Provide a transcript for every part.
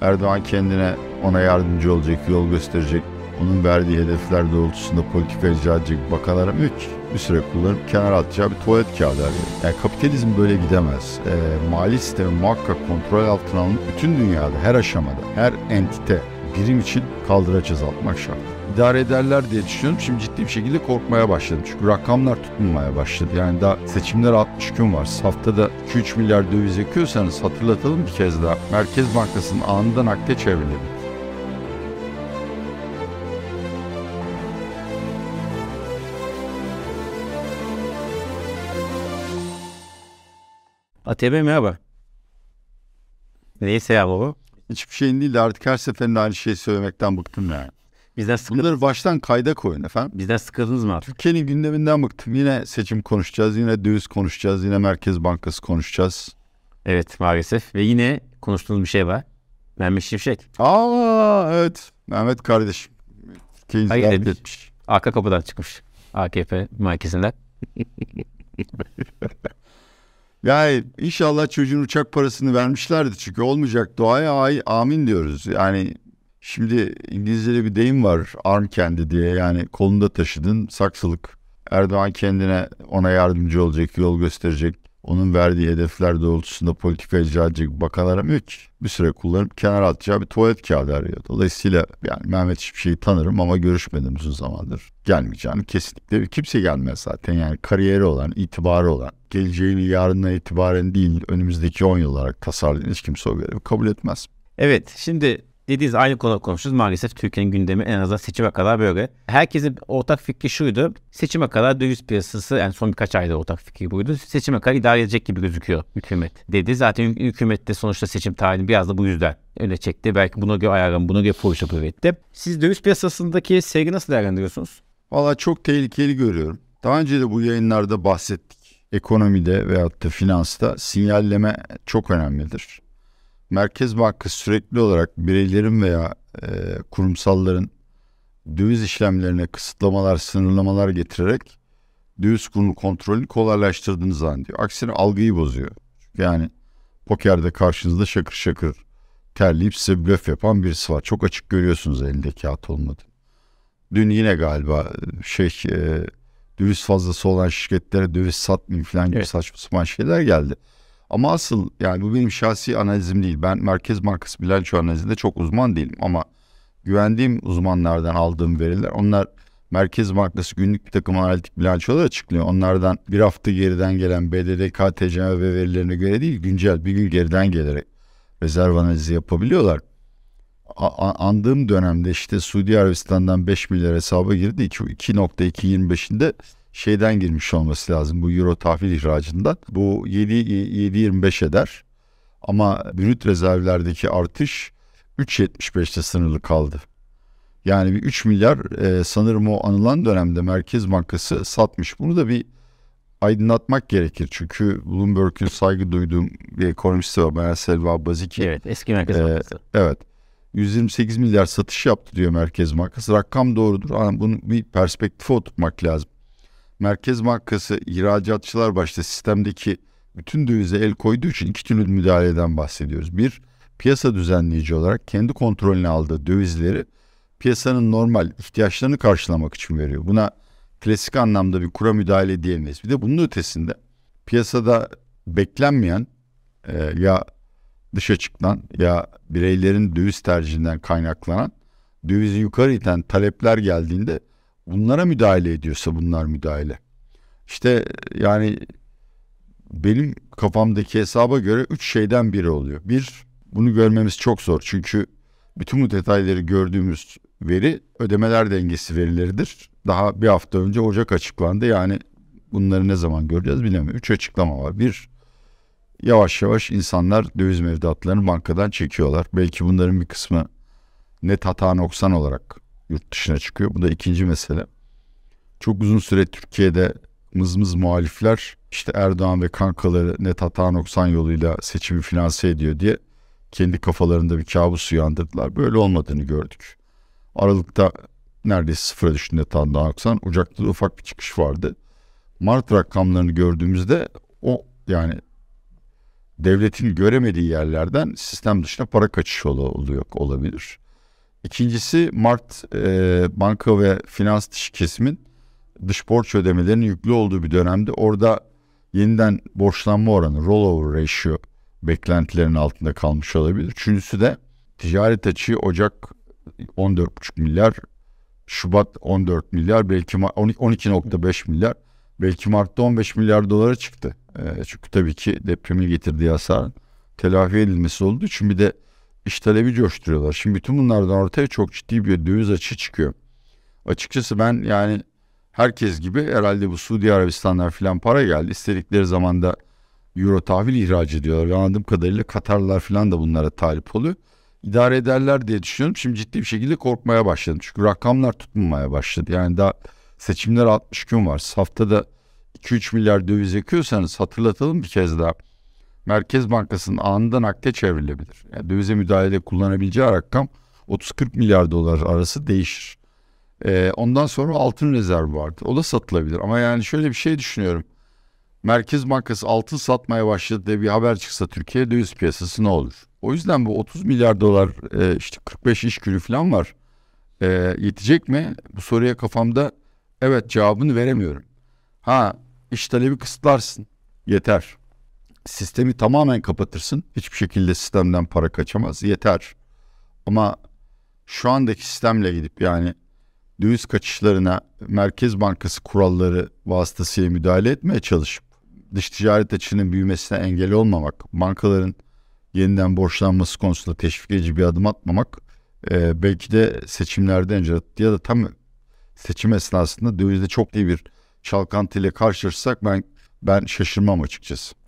Erdoğan kendine ona yardımcı olacak, yol gösterecek, onun verdiği hedefler doğrultusunda politika icra edecek bakanlara mülk bir süre kullanıp kenara atacağı bir tuvalet kağıdı arıyor. Yani kapitalizm böyle gidemez. E, mali sistemi muhakkak kontrol altına alınıp bütün dünyada her aşamada, her entite birim için kaldıraç azaltmak şart. İdare ederler diye düşünüyorum. Şimdi ciddi bir şekilde korkmaya başladım. Çünkü rakamlar tutulmaya başladı. Yani daha seçimler 60 gün var. Haftada 2-3 milyar döviz yakıyorsanız hatırlatalım bir kez daha. Merkez Bankası'nın anında nakde çevrildi. ATB merhaba. Neyse ya baba. Hiçbir şeyin değil de artık her seferinde aynı şeyi söylemekten bıktım yani. Bizden sıkıldınız, Bunları baştan kayda koyun efendim. bizden sıkıldınız mı artık? Türkiye'nin gündeminden bıktım. Yine seçim konuşacağız, yine döviz konuşacağız, yine Merkez Bankası konuşacağız. Evet maalesef. Ve yine konuştuğumuz bir şey var. Mehmet Şimşek. Aa evet Mehmet kardeşim. Türkiye'yi ziyaret etmiş. Arka kapıdan çıkmış. AKP merkezinden. Yani inşallah çocuğun uçak parasını vermişlerdi çünkü olmayacak duaya ay amin diyoruz. Yani şimdi İngilizce'de bir deyim var arm kendi diye yani kolunda taşıdın saksılık. Erdoğan kendine ona yardımcı olacak, yol gösterecek, onun verdiği hedefler doğrultusunda politika icra edecek bakanlara mülk bir süre kullanıp kenara atacağı bir tuvalet kağıdı arıyor. Dolayısıyla yani Mehmet hiçbir şeyi tanırım ama görüşmedim uzun zamandır. Gelmeyeceğini kesinlikle kimse gelmez zaten yani kariyeri olan, itibarı olan, geleceğini yarına itibaren değil önümüzdeki 10 yıl olarak tasarlayan hiç kimse o görevi kabul etmez. Evet şimdi dediğiniz aynı konu konuşuyoruz. Maalesef Türkiye'nin gündemi en azından seçime kadar böyle. Herkesin ortak fikri şuydu. Seçime kadar döviz piyasası yani son birkaç ayda ortak fikri buydu. Seçime kadar idare edecek gibi gözüküyor hükümet dedi. Zaten hü- hükümet de sonuçta seçim tarihini biraz da bu yüzden öne çekti. Belki buna göre ayarlan, buna göre politika üretti. Siz döviz piyasasındaki seyri nasıl değerlendiriyorsunuz? Valla çok tehlikeli görüyorum. Daha önce de bu yayınlarda bahsettik. Ekonomide veyahut da finansta sinyalleme çok önemlidir. Merkez Bankası sürekli olarak bireylerin veya e, kurumsalların döviz işlemlerine kısıtlamalar, sınırlamalar getirerek döviz kurunu kontrolünü kolaylaştırdığını zannediyor. Aksine algıyı bozuyor. Yani pokerde karşınızda şakır şakır terleyip size blöf yapan birisi var. Çok açık görüyorsunuz elinde kağıt olmadı. Dün yine galiba şey e, döviz fazlası olan şirketlere döviz satmayın falan gibi Evet. saçma sapan şeyler geldi. Ama asıl yani bu benim şahsi analizim değil. Ben Merkez Bankası bilanço analizinde çok uzman değilim ama güvendiğim uzmanlardan aldığım veriler onlar Merkez Bankası günlük bir takım analitik bilançolar açıklıyor. Onlardan bir hafta geriden gelen BDDK, TCMB verilerine göre değil güncel bir gün geriden gelerek rezerv analizi yapabiliyorlar. A- andığım dönemde işte Suudi Arabistan'dan 5 milyar hesaba girdi. İki- 2.225'inde şeyden girmiş olması lazım bu euro tahvil ihracından. Bu 7 7.25 eder. Ama brüt rezervlerdeki artış 3.75'te sınırlı kaldı. Yani bir 3 milyar e, sanırım o anılan dönemde Merkez Bankası satmış. Bunu da bir aydınlatmak gerekir. Çünkü Bloomberg'ün saygı duyduğum bir ekonomisti var. Meral Selva Baziki. Evet eski Merkez Ee, Bankası. Evet. 128 milyar satış yaptı diyor Merkez Bankası. Rakam doğrudur ama bunu bir perspektife oturtmak lazım. Merkez Bankası ihracatçılar başta sistemdeki bütün dövize el koyduğu için iki türlü müdahaleden bahsediyoruz. Bir, piyasa düzenleyici olarak kendi kontrolüne aldığı dövizleri piyasanın normal ihtiyaçlarını karşılamak için veriyor. Buna klasik anlamda bir kura müdahale diyemeyiz. Bir de bunun ötesinde piyasada beklenmeyen e, ya dış açıktan ya bireylerin döviz tercihinden kaynaklanan dövizi yukarı iten talepler geldiğinde bunlara müdahale ediyorsa bunlar müdahale. İşte yani benim kafamdaki hesaba göre üç şeyden biri oluyor. Bir, bunu görmemiz çok zor çünkü bütün bu detayları gördüğümüz veri ödemeler dengesi verileridir. Daha bir hafta önce Ocak açıklandı yani bunları ne zaman göreceğiz bilemiyorum. Üç açıklama var. Bir, yavaş yavaş insanlar döviz mevduatlarını bankadan çekiyorlar. Belki bunların bir kısmı net hata noksan olarak yurt dışına çıkıyor. Bu da ikinci mesele. Çok uzun süre Türkiye'de mızmız muhalifler işte Erdoğan ve kankaları net hata noksan yoluyla seçimi finanse ediyor diye kendi kafalarında bir kabus uyandırdılar. Böyle olmadığını gördük. Aralıkta neredeyse sıfıra düştü net hata noksan. Ocak'ta da ufak bir çıkış vardı. Mart rakamlarını gördüğümüzde o yani devletin göremediği yerlerden sistem dışına para kaçışı oluyor olabilir. İkincisi Mart e, banka ve finans dışı kesimin dış borç ödemelerinin yüklü olduğu bir dönemde orada yeniden borçlanma oranı rollover ratio beklentilerin altında kalmış olabilir. Üçüncüsü de ticaret açığı Ocak 14,5 milyar, Şubat 14 milyar, belki 12.5 milyar, belki Mart'ta 15 milyar dolara çıktı. E, çünkü tabii ki depremi getirdiği hasarın telafi edilmesi olduğu için bir de iş talebi coşturuyorlar. Şimdi bütün bunlardan ortaya çok ciddi bir döviz açığı çıkıyor. Açıkçası ben yani herkes gibi herhalde bu Suudi Arabistan'dan filan para geldi. İstedikleri zaman da euro tahvil ihraç ediyorlar. anladığım kadarıyla Katarlılar filan da bunlara talip oluyor. İdare ederler diye düşünüyorum. Şimdi ciddi bir şekilde korkmaya başladım. Çünkü rakamlar tutmamaya başladı. Yani daha seçimler 60 gün var. Haftada 2-3 milyar döviz yakıyorsanız hatırlatalım bir kez daha. Merkez Bankası'nın anında nakde çevrilebilir. Yani dövize müdahale kullanabileceği rakam 30-40 milyar dolar arası değişir. Ee, ondan sonra altın rezervi vardı. O da satılabilir. Ama yani şöyle bir şey düşünüyorum. Merkez Bankası altın satmaya başladı diye bir haber çıksa Türkiye döviz piyasası ne olur? O yüzden bu 30 milyar dolar e, işte 45 iş günü falan var. E, yetecek mi? Bu soruya kafamda evet cevabını veremiyorum. Ha iş talebi kısıtlarsın. Yeter. Sistemi tamamen kapatırsın. Hiçbir şekilde sistemden para kaçamaz. Yeter. Ama şu andaki sistemle gidip yani döviz kaçışlarına Merkez Bankası kuralları vasıtasıyla müdahale etmeye çalışıp dış ticaret açığının büyümesine engel olmamak, bankaların yeniden borçlanması konusunda teşvik edici bir adım atmamak e, belki de seçimlerden önce ya da tam seçim esnasında dövizde çok iyi bir çalkantıyla karşılaşırsak ben ben şaşırmam açıkçası.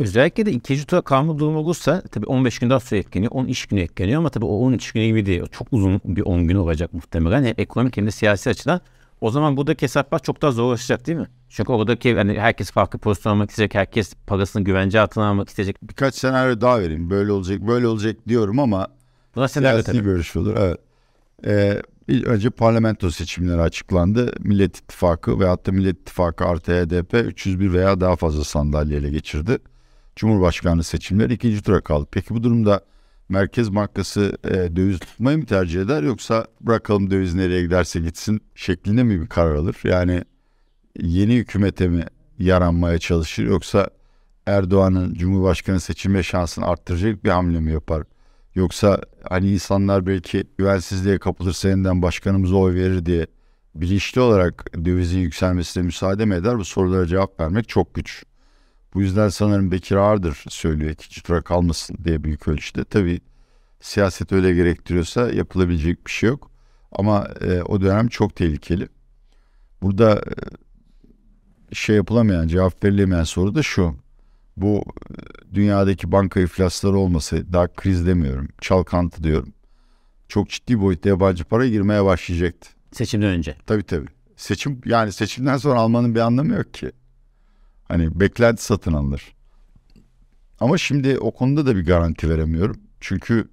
Özellikle de ikinci tura kalma durumu olursa tabii 15 gün daha süre ekleniyor. 10 iş günü ekleniyor ama tabii o 13 günü gibi değil. Çok uzun bir 10 gün olacak muhtemelen. Hem ekonomik hem de siyasi açıdan. O zaman buradaki hesaplar çok daha zorlaşacak değil mi? Çünkü oradaki yani herkes farklı pozisyon almak isteyecek. Herkes parasını güvence altına almak isteyecek. Birkaç senaryo daha vereyim. Böyle olacak, böyle olacak diyorum ama Buna senaryo tabii. görüş olur. Evet. Ee, önce parlamento seçimleri açıklandı. Millet İttifakı ve hatta Millet İttifakı artı HDP 301 veya daha fazla sandalyeyle geçirdi. Cumhurbaşkanlığı seçimleri ikinci tura kaldı. Peki bu durumda Merkez Bankası e, döviz tutmayı mı tercih eder yoksa bırakalım döviz nereye giderse gitsin şeklinde mi bir karar alır? Yani yeni hükümete mi yaranmaya çalışır yoksa Erdoğan'ın Cumhurbaşkanı seçilme şansını arttıracak bir hamle mi yapar? Yoksa hani insanlar belki güvensizliğe kapılırsa yeniden başkanımıza oy verir diye bilinçli olarak dövizin yükselmesine müsaade mi eder? Bu sorulara cevap vermek çok güç. Bu yüzden sanırım Bekir Ağırdır söylüyor ikinci tura kalmasın diye büyük ölçüde. Tabii siyaset öyle gerektiriyorsa yapılabilecek bir şey yok. Ama e, o dönem çok tehlikeli. Burada e, şey yapılamayan, cevap verilemeyen soru da şu. Bu e, dünyadaki banka iflasları olmasa daha kriz demiyorum, çalkantı diyorum. Çok ciddi boyutta yabancı para girmeye başlayacaktı. Seçimden önce. Tabii tabii. Seçim yani seçimden sonra almanın bir anlamı yok ki. Hani beklenti satın alınır. Ama şimdi o konuda da bir garanti veremiyorum. Çünkü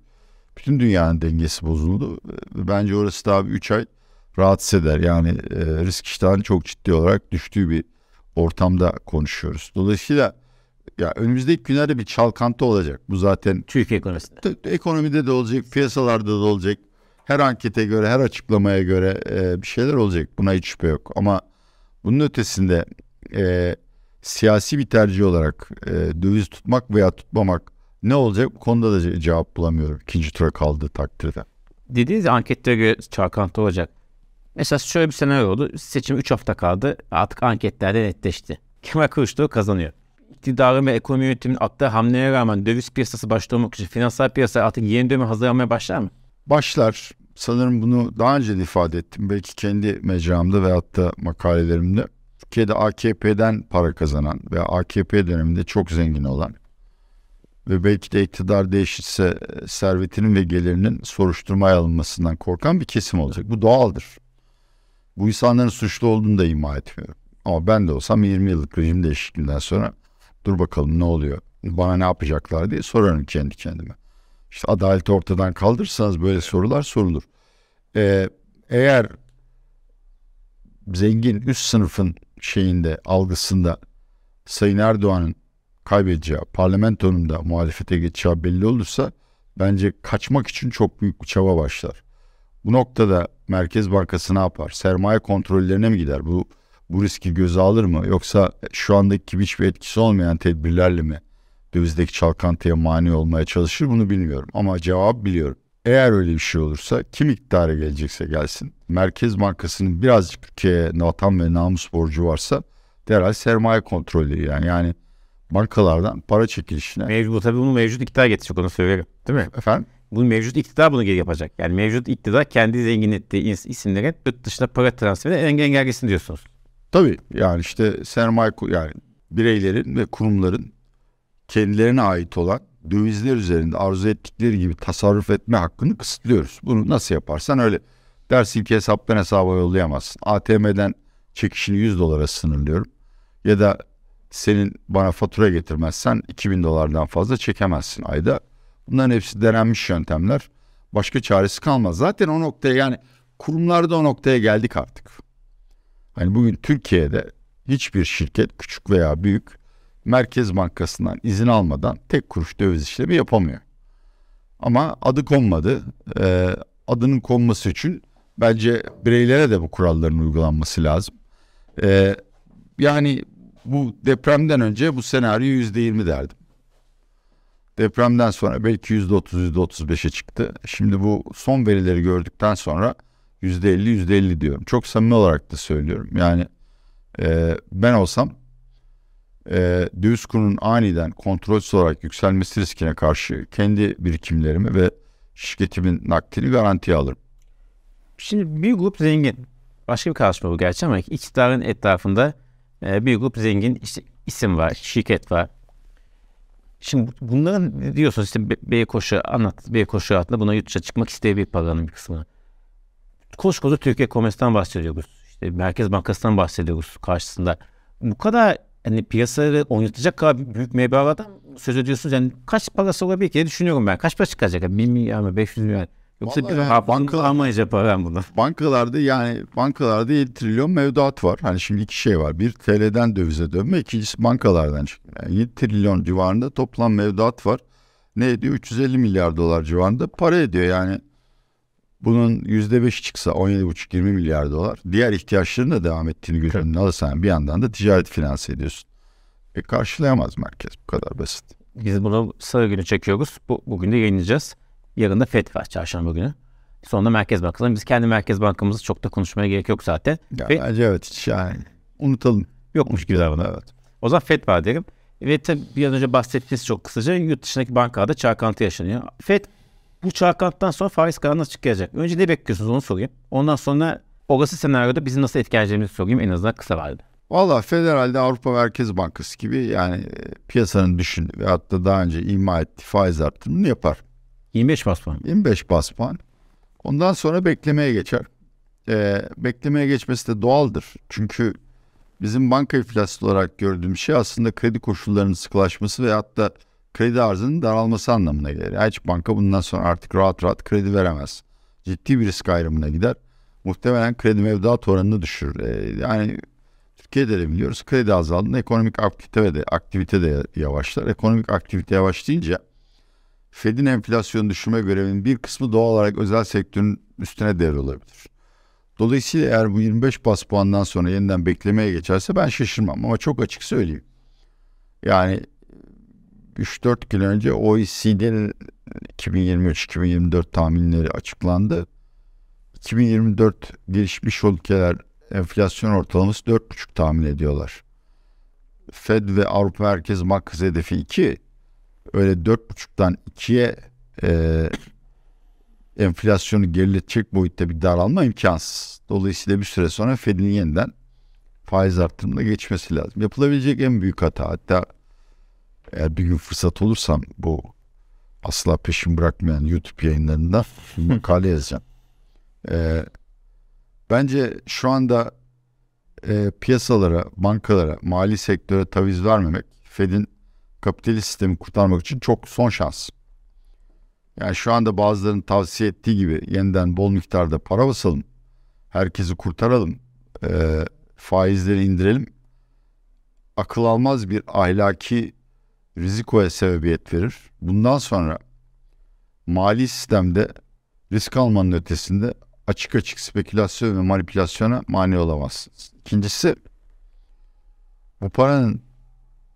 bütün dünyanın dengesi bozuldu. Bence orası daha bir 3 ay rahatsız eder. Yani e, risk iştahının çok ciddi olarak düştüğü bir ortamda konuşuyoruz. Dolayısıyla ya önümüzdeki günlerde bir çalkantı olacak. Bu zaten Türkiye ekonomisinde. Ekonomide de olacak, piyasalarda da olacak. Her ankete göre, her açıklamaya göre e, bir şeyler olacak. Buna hiç şüphe yok. Ama bunun ötesinde e, siyasi bir tercih olarak e, döviz tutmak veya tutmamak ne olacak? Bu konuda da cevap bulamıyorum. İkinci tura kaldığı takdirde. Dediğiniz anketlere göre çalkantı olacak. Mesela şöyle bir senaryo oldu. Seçim 3 hafta kaldı. Artık anketlerde netleşti. Kemal Kılıçdaroğlu kazanıyor. İktidarın ve ekonomi yönetiminin attığı hamleye rağmen döviz piyasası başta olmak için finansal piyasa artık yeni döneme hazırlanmaya başlar mı? Başlar. Sanırım bunu daha önce de ifade ettim. Belki kendi mecramda veyahut da makalelerimde. Türkiye'de AKP'den para kazanan ve AKP döneminde çok zengin olan ve belki de iktidar değişirse e, servetinin ve gelirinin soruşturmaya alınmasından korkan bir kesim olacak. Bu doğaldır. Bu insanların suçlu olduğunu da ima etmiyorum. Ama ben de olsam 20 yıllık rejim değişikliğinden sonra dur bakalım ne oluyor, bana ne yapacaklar diye sorarım kendi kendime. İşte adaleti ortadan kaldırırsanız böyle sorular sorulur. Ee, eğer zengin üst sınıfın şeyinde algısında Sayın Erdoğan'ın kaybedeceği, parlamentonun da muhalefete geçeceği belli olursa bence kaçmak için çok büyük bir çaba başlar. Bu noktada Merkez Bankası ne yapar? Sermaye kontrollerine mi gider? Bu bu riski göze alır mı? Yoksa şu andaki gibi hiçbir etkisi olmayan tedbirlerle mi dövizdeki çalkantıya mani olmaya çalışır bunu bilmiyorum. Ama cevap biliyorum. Eğer öyle bir şey olursa kim iktidara gelecekse gelsin. Merkez Bankası'nın birazcık Türkiye'ye vatan ve namus borcu varsa derhal sermaye kontrolü yani. Yani bankalardan para çekilişine. Mevcut tabii bunu mevcut iktidar getirecek onu söylerim. Değil mi? Efendim? Bu mevcut iktidar bunu geri yapacak. Yani mevcut iktidar kendi zengin ettiği isimlerin yurt dışına para transferine engellesin diyorsunuz. Tabii yani işte sermaye yani bireylerin ve kurumların kendilerine ait olan dövizler üzerinde arzu ettikleri gibi tasarruf etme hakkını kısıtlıyoruz. Bunu nasıl yaparsan öyle. Dersin ki hesaptan hesaba yollayamazsın. ATM'den çekişini 100 dolara sınırlıyorum. Ya da senin bana fatura getirmezsen 2000 dolardan fazla çekemezsin ayda. Bunların hepsi denenmiş yöntemler. Başka çaresi kalmaz. Zaten o noktaya yani kurumlarda o noktaya geldik artık. Hani bugün Türkiye'de hiçbir şirket küçük veya büyük Merkez Bankası'ndan izin almadan tek kuruş döviz işlemi yapamıyor. Ama adı konmadı. Ee, adının konması için bence bireylere de bu kuralların uygulanması lazım. Ee, yani bu depremden önce bu senaryo yüzde yirmi derdim. Depremden sonra belki yüzde otuz, yüzde otuz beşe çıktı. Şimdi bu son verileri gördükten sonra yüzde elli, yüzde elli diyorum. Çok samimi olarak da söylüyorum. Yani e, ben olsam e, döviz kurunun aniden kontrolsüz olarak yükselmesi riskine karşı kendi birikimlerimi ve şirketimin nakdini garantiye alırım. Şimdi bir grup zengin. Başka bir karşıma bu gerçi ama iktidarın etrafında e, bir grup zengin işte isim var, şirket var. Şimdi bunların diyorsunuz işte B koşu anlat, B koşu altında buna yurt çıkmak isteyebilir paranın bir kısmını. Koskoca Türkiye Komes'ten bahsediyoruz. İşte Merkez Bankası'ndan bahsediyoruz karşısında. Bu kadar hani piyasaları oynatacak kadar büyük meblağlardan söz ediyorsunuz. Yani kaç parası olabilir ki düşünüyorum ben. Kaç para çıkacak? 1 milyar mı 500 milyon Yoksa Vallahi bir yani bankalar almayacak param bunu. Bankalarda yani bankalarda 7 trilyon mevduat var. Hani şimdi iki şey var. Bir TL'den dövize dönme, ikincisi bankalardan çıkıyor. Yani 7 trilyon civarında toplam mevduat var. Ne ediyor? 350 milyar dolar civarında para ediyor. Yani bunun yüzde beş çıksa 17,5-20 milyar dolar. Diğer ihtiyaçların da devam ettiğini göz önüne alırsan bir yandan da ticaret finanse ediyorsun. E karşılayamaz merkez bu kadar basit. Biz bunu salı günü çekiyoruz. Bu, bugün de yayınlayacağız. Yarın da FED var çarşamba günü. Sonra Merkez Bankası. Biz kendi Merkez Bankamızı çok da konuşmaya gerek yok zaten. Ya Ve, bence evet hiç yani unutalım. Yokmuş gibi davranalım. Evet. O zaman FED var derim. Ve tabii bir an önce bahsettiğiniz çok kısaca yurt dışındaki bankalarda çarkantı yaşanıyor. FED bu çarkanttan sonra faiz kararı nasıl çıkacak? Önce ne bekliyorsunuz onu sorayım. Ondan sonra olası senaryoda bizi nasıl etkileyeceğimizi sorayım en azından kısa vadede. Valla federalde Avrupa Merkez Bankası gibi yani e, piyasanın düşündüğü ve hatta daha önce ima ettiği faiz artırımını yapar. 25 bas puan. 25 bas puan. Ondan sonra beklemeye geçer. Ee, beklemeye geçmesi de doğaldır. Çünkü bizim banka iflaslı olarak gördüğüm şey aslında kredi koşullarının sıkılaşması ve hatta kredi arzının daralması anlamına gelir. Hiç banka bundan sonra artık rahat rahat kredi veremez. Ciddi bir risk ayrımına gider. Muhtemelen kredi mevduat oranını düşürür. Ee, yani Türkiye'de de biliyoruz kredi azaldığında ekonomik aktivite de, aktivite de yavaşlar. Ekonomik aktivite yavaşlayınca Fed'in enflasyon düşürme görevinin bir kısmı doğal olarak özel sektörün üstüne devrolabilir. Dolayısıyla eğer bu 25 bas puandan sonra yeniden beklemeye geçerse ben şaşırmam ama çok açık söyleyeyim. Yani 3-4 gün önce OECD'nin 2023-2024 tahminleri açıklandı. 2024 gelişmiş ülkeler enflasyon ortalaması 4,5 tahmin ediyorlar. Fed ve Avrupa Merkez Bankası hedefi 2. Öyle 4,5'tan 2'ye e, enflasyonu geriletecek boyutta bir daralma imkansız. Dolayısıyla bir süre sonra Fed'in yeniden faiz artırımına geçmesi lazım. Yapılabilecek en büyük hata hatta eğer bir gün fırsat olursam bu asla peşin bırakmayan YouTube yayınlarında makale yazacağım. Ee, bence şu anda e, piyasalara, bankalara, mali sektöre taviz vermemek Fed'in kapitalist sistemi kurtarmak için çok son şans. Yani şu anda bazılarının tavsiye ettiği gibi yeniden bol miktarda para basalım. Herkesi kurtaralım. E, faizleri indirelim. Akıl almaz bir ahlaki rizikoya sebebiyet verir. Bundan sonra mali sistemde risk almanın ötesinde açık açık spekülasyon ve manipülasyona mani olamazsınız. İkincisi bu paranın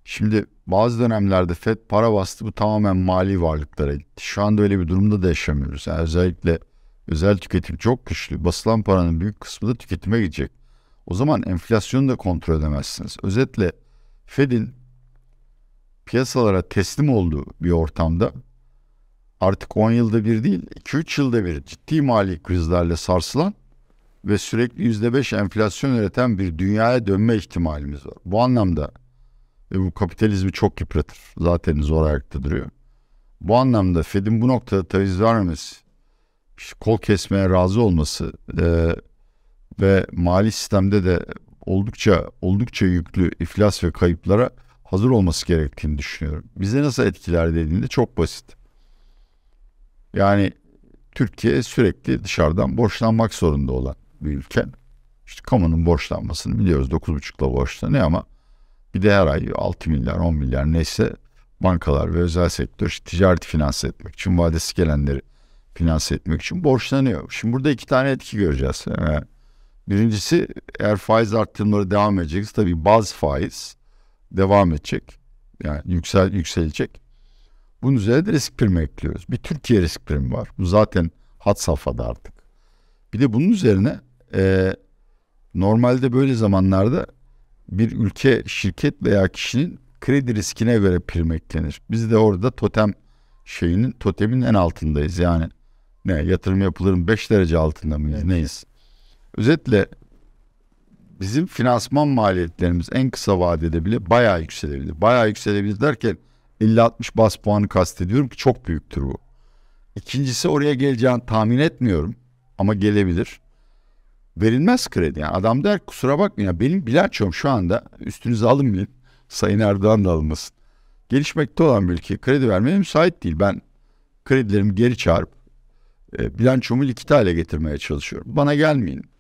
şimdi bazı dönemlerde FED para bastı bu tamamen mali varlıklara gitti. Şu anda öyle bir durumda da yaşamıyoruz. Yani özellikle özel tüketim çok güçlü. Basılan paranın büyük kısmı da tüketime gidecek. O zaman enflasyonu da kontrol edemezsiniz. Özetle Fed'in piyasalara teslim olduğu bir ortamda artık 10 yılda bir değil 2-3 yılda bir ciddi mali krizlerle sarsılan ve sürekli %5 enflasyon üreten bir dünyaya dönme ihtimalimiz var. Bu anlamda ve bu kapitalizmi çok yıpratır. Zaten zor ayakta duruyor. Bu anlamda Fed'in bu noktada taviz vermemesi, kol kesmeye razı olması e, ve mali sistemde de oldukça oldukça yüklü iflas ve kayıplara hazır olması gerektiğini düşünüyorum. Bize nasıl etkiler dediğinde çok basit. Yani Türkiye sürekli dışarıdan borçlanmak zorunda olan bir ülke. İşte kamunun borçlanmasını biliyoruz 9,5'la borçlanıyor ama bir de her ay 6 milyar 10 milyar neyse bankalar ve özel sektör işte ticareti finanse etmek için vadesi gelenleri finanse etmek için borçlanıyor. Şimdi burada iki tane etki göreceğiz. Birincisi eğer faiz arttırımları devam edecekse tabii baz faiz devam edecek. Yani yüksel yükselecek. Bunun üzerine de risk primi ekliyoruz. Bir Türkiye risk primi var. Bu zaten hat safhada artık. Bir de bunun üzerine e, normalde böyle zamanlarda bir ülke, şirket veya kişinin kredi riskine göre prim eklenir. Biz de orada totem şeyinin, totemin en altındayız. Yani ne yatırım yapılırın 5 derece altında mıyız neyiz? Özetle bizim finansman maliyetlerimiz en kısa vadede bile bayağı yükselebilir. Bayağı yükselebilir derken 50-60 bas puanı kastediyorum ki çok büyüktür bu. İkincisi oraya geleceğini tahmin etmiyorum ama gelebilir. Verilmez kredi yani adam der kusura bakmayın benim bilançom şu anda üstünüze alınmayın. Sayın Erdoğan da alınmasın. Gelişmekte olan bir ülke kredi vermeye müsait değil. Ben kredilerimi geri çağırıp e, bilançomu likit hale getirmeye çalışıyorum. Bana gelmeyin.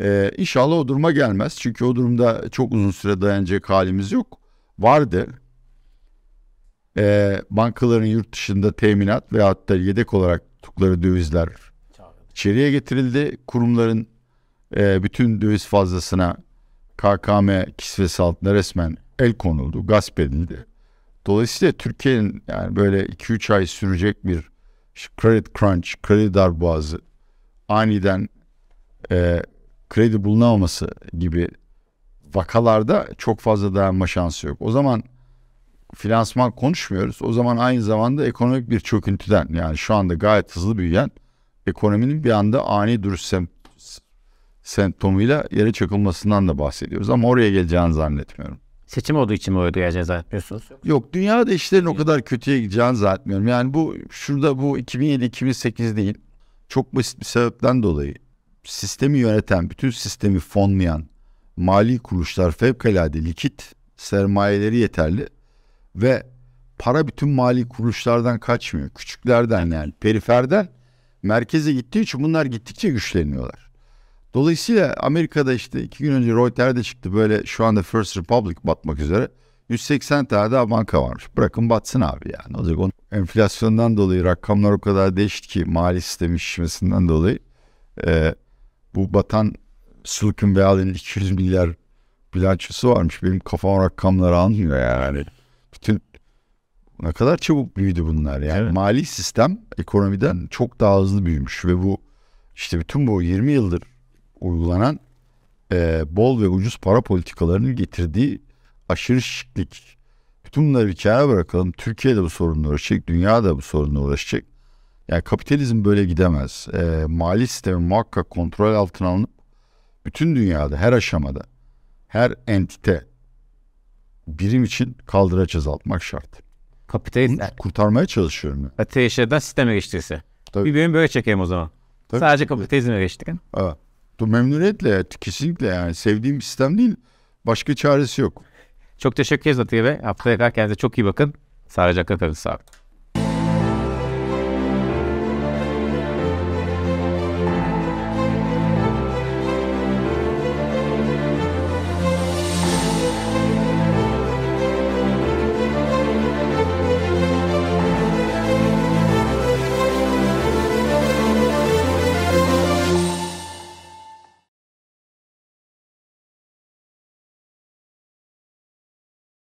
E, inşallah o duruma gelmez. Çünkü o durumda çok uzun süre dayanacak halimiz yok. Vardı e, bankaların yurt dışında teminat veyahut da yedek olarak tuttukları dövizler içeriye getirildi. Kurumların e, bütün döviz fazlasına KKM kisvesi altında resmen el konuldu, gasp edildi. Dolayısıyla Türkiye'nin yani böyle 2-3 ay sürecek bir credit crunch, kredi darboğazı aniden e, kredi bulunamaması gibi vakalarda çok fazla dayanma şansı yok. O zaman finansman konuşmuyoruz. O zaman aynı zamanda ekonomik bir çöküntüden yani şu anda gayet hızlı büyüyen ekonominin bir anda ani duruş sem semptomuyla yere çakılmasından da bahsediyoruz. Ama oraya geleceğini zannetmiyorum. Seçim olduğu için mi oraya geleceğini zannetmiyorsunuz? Yok dünyada işlerin o kadar kötüye gideceğini zannetmiyorum. Yani bu şurada bu 2007-2008 değil. Çok basit bir sebepten dolayı sistemi yöneten, bütün sistemi fonlayan mali kuruluşlar fevkalade likit sermayeleri yeterli ve para bütün mali kuruluşlardan kaçmıyor. Küçüklerden yani periferden merkeze gittiği için bunlar gittikçe güçleniyorlar. Dolayısıyla Amerika'da işte iki gün önce Reuters'de çıktı böyle şu anda First Republic batmak üzere. 180 tane daha banka varmış. Bırakın batsın abi yani. Olacak onun enflasyondan dolayı rakamlar o kadar değişti ki mali sistemin şişmesinden dolayı e, bu batan Silicon Valley'nin 200 milyar bilançosu varmış. Benim kafam rakamları almıyor yani. Bütün ne kadar çabuk büyüdü bunlar yani. Evet. Mali sistem ekonomiden çok daha hızlı büyümüş ve bu işte bütün bu 20 yıldır uygulanan e, bol ve ucuz para politikalarının getirdiği aşırı şişlik. Bütün bunları bir kenara bırakalım. Türkiye de bu sorunla uğraşacak, dünya da bu sorunla uğraşacak. Yani kapitalizm böyle gidemez. E, mali sistemi muhakkak kontrol altına alınıp bütün dünyada her aşamada her entite birim için kaldıraç azaltmak şart. Kapitalist kurtarmaya çalışıyorum. Yani. Kapitalistlerden sisteme geçtiyse. Tabii. Bir bölüm böyle çekeyim o zaman. Tabii. Sadece kapitalizme geçtik. Evet. Memnuniyetle kesinlikle yani sevdiğim bir sistem değil. Başka çaresi yok. Çok teşekkür ederiz Atiye Bey. Haftaya kendinize çok iyi bakın. Sağlıcakla kalın. Sağ olun.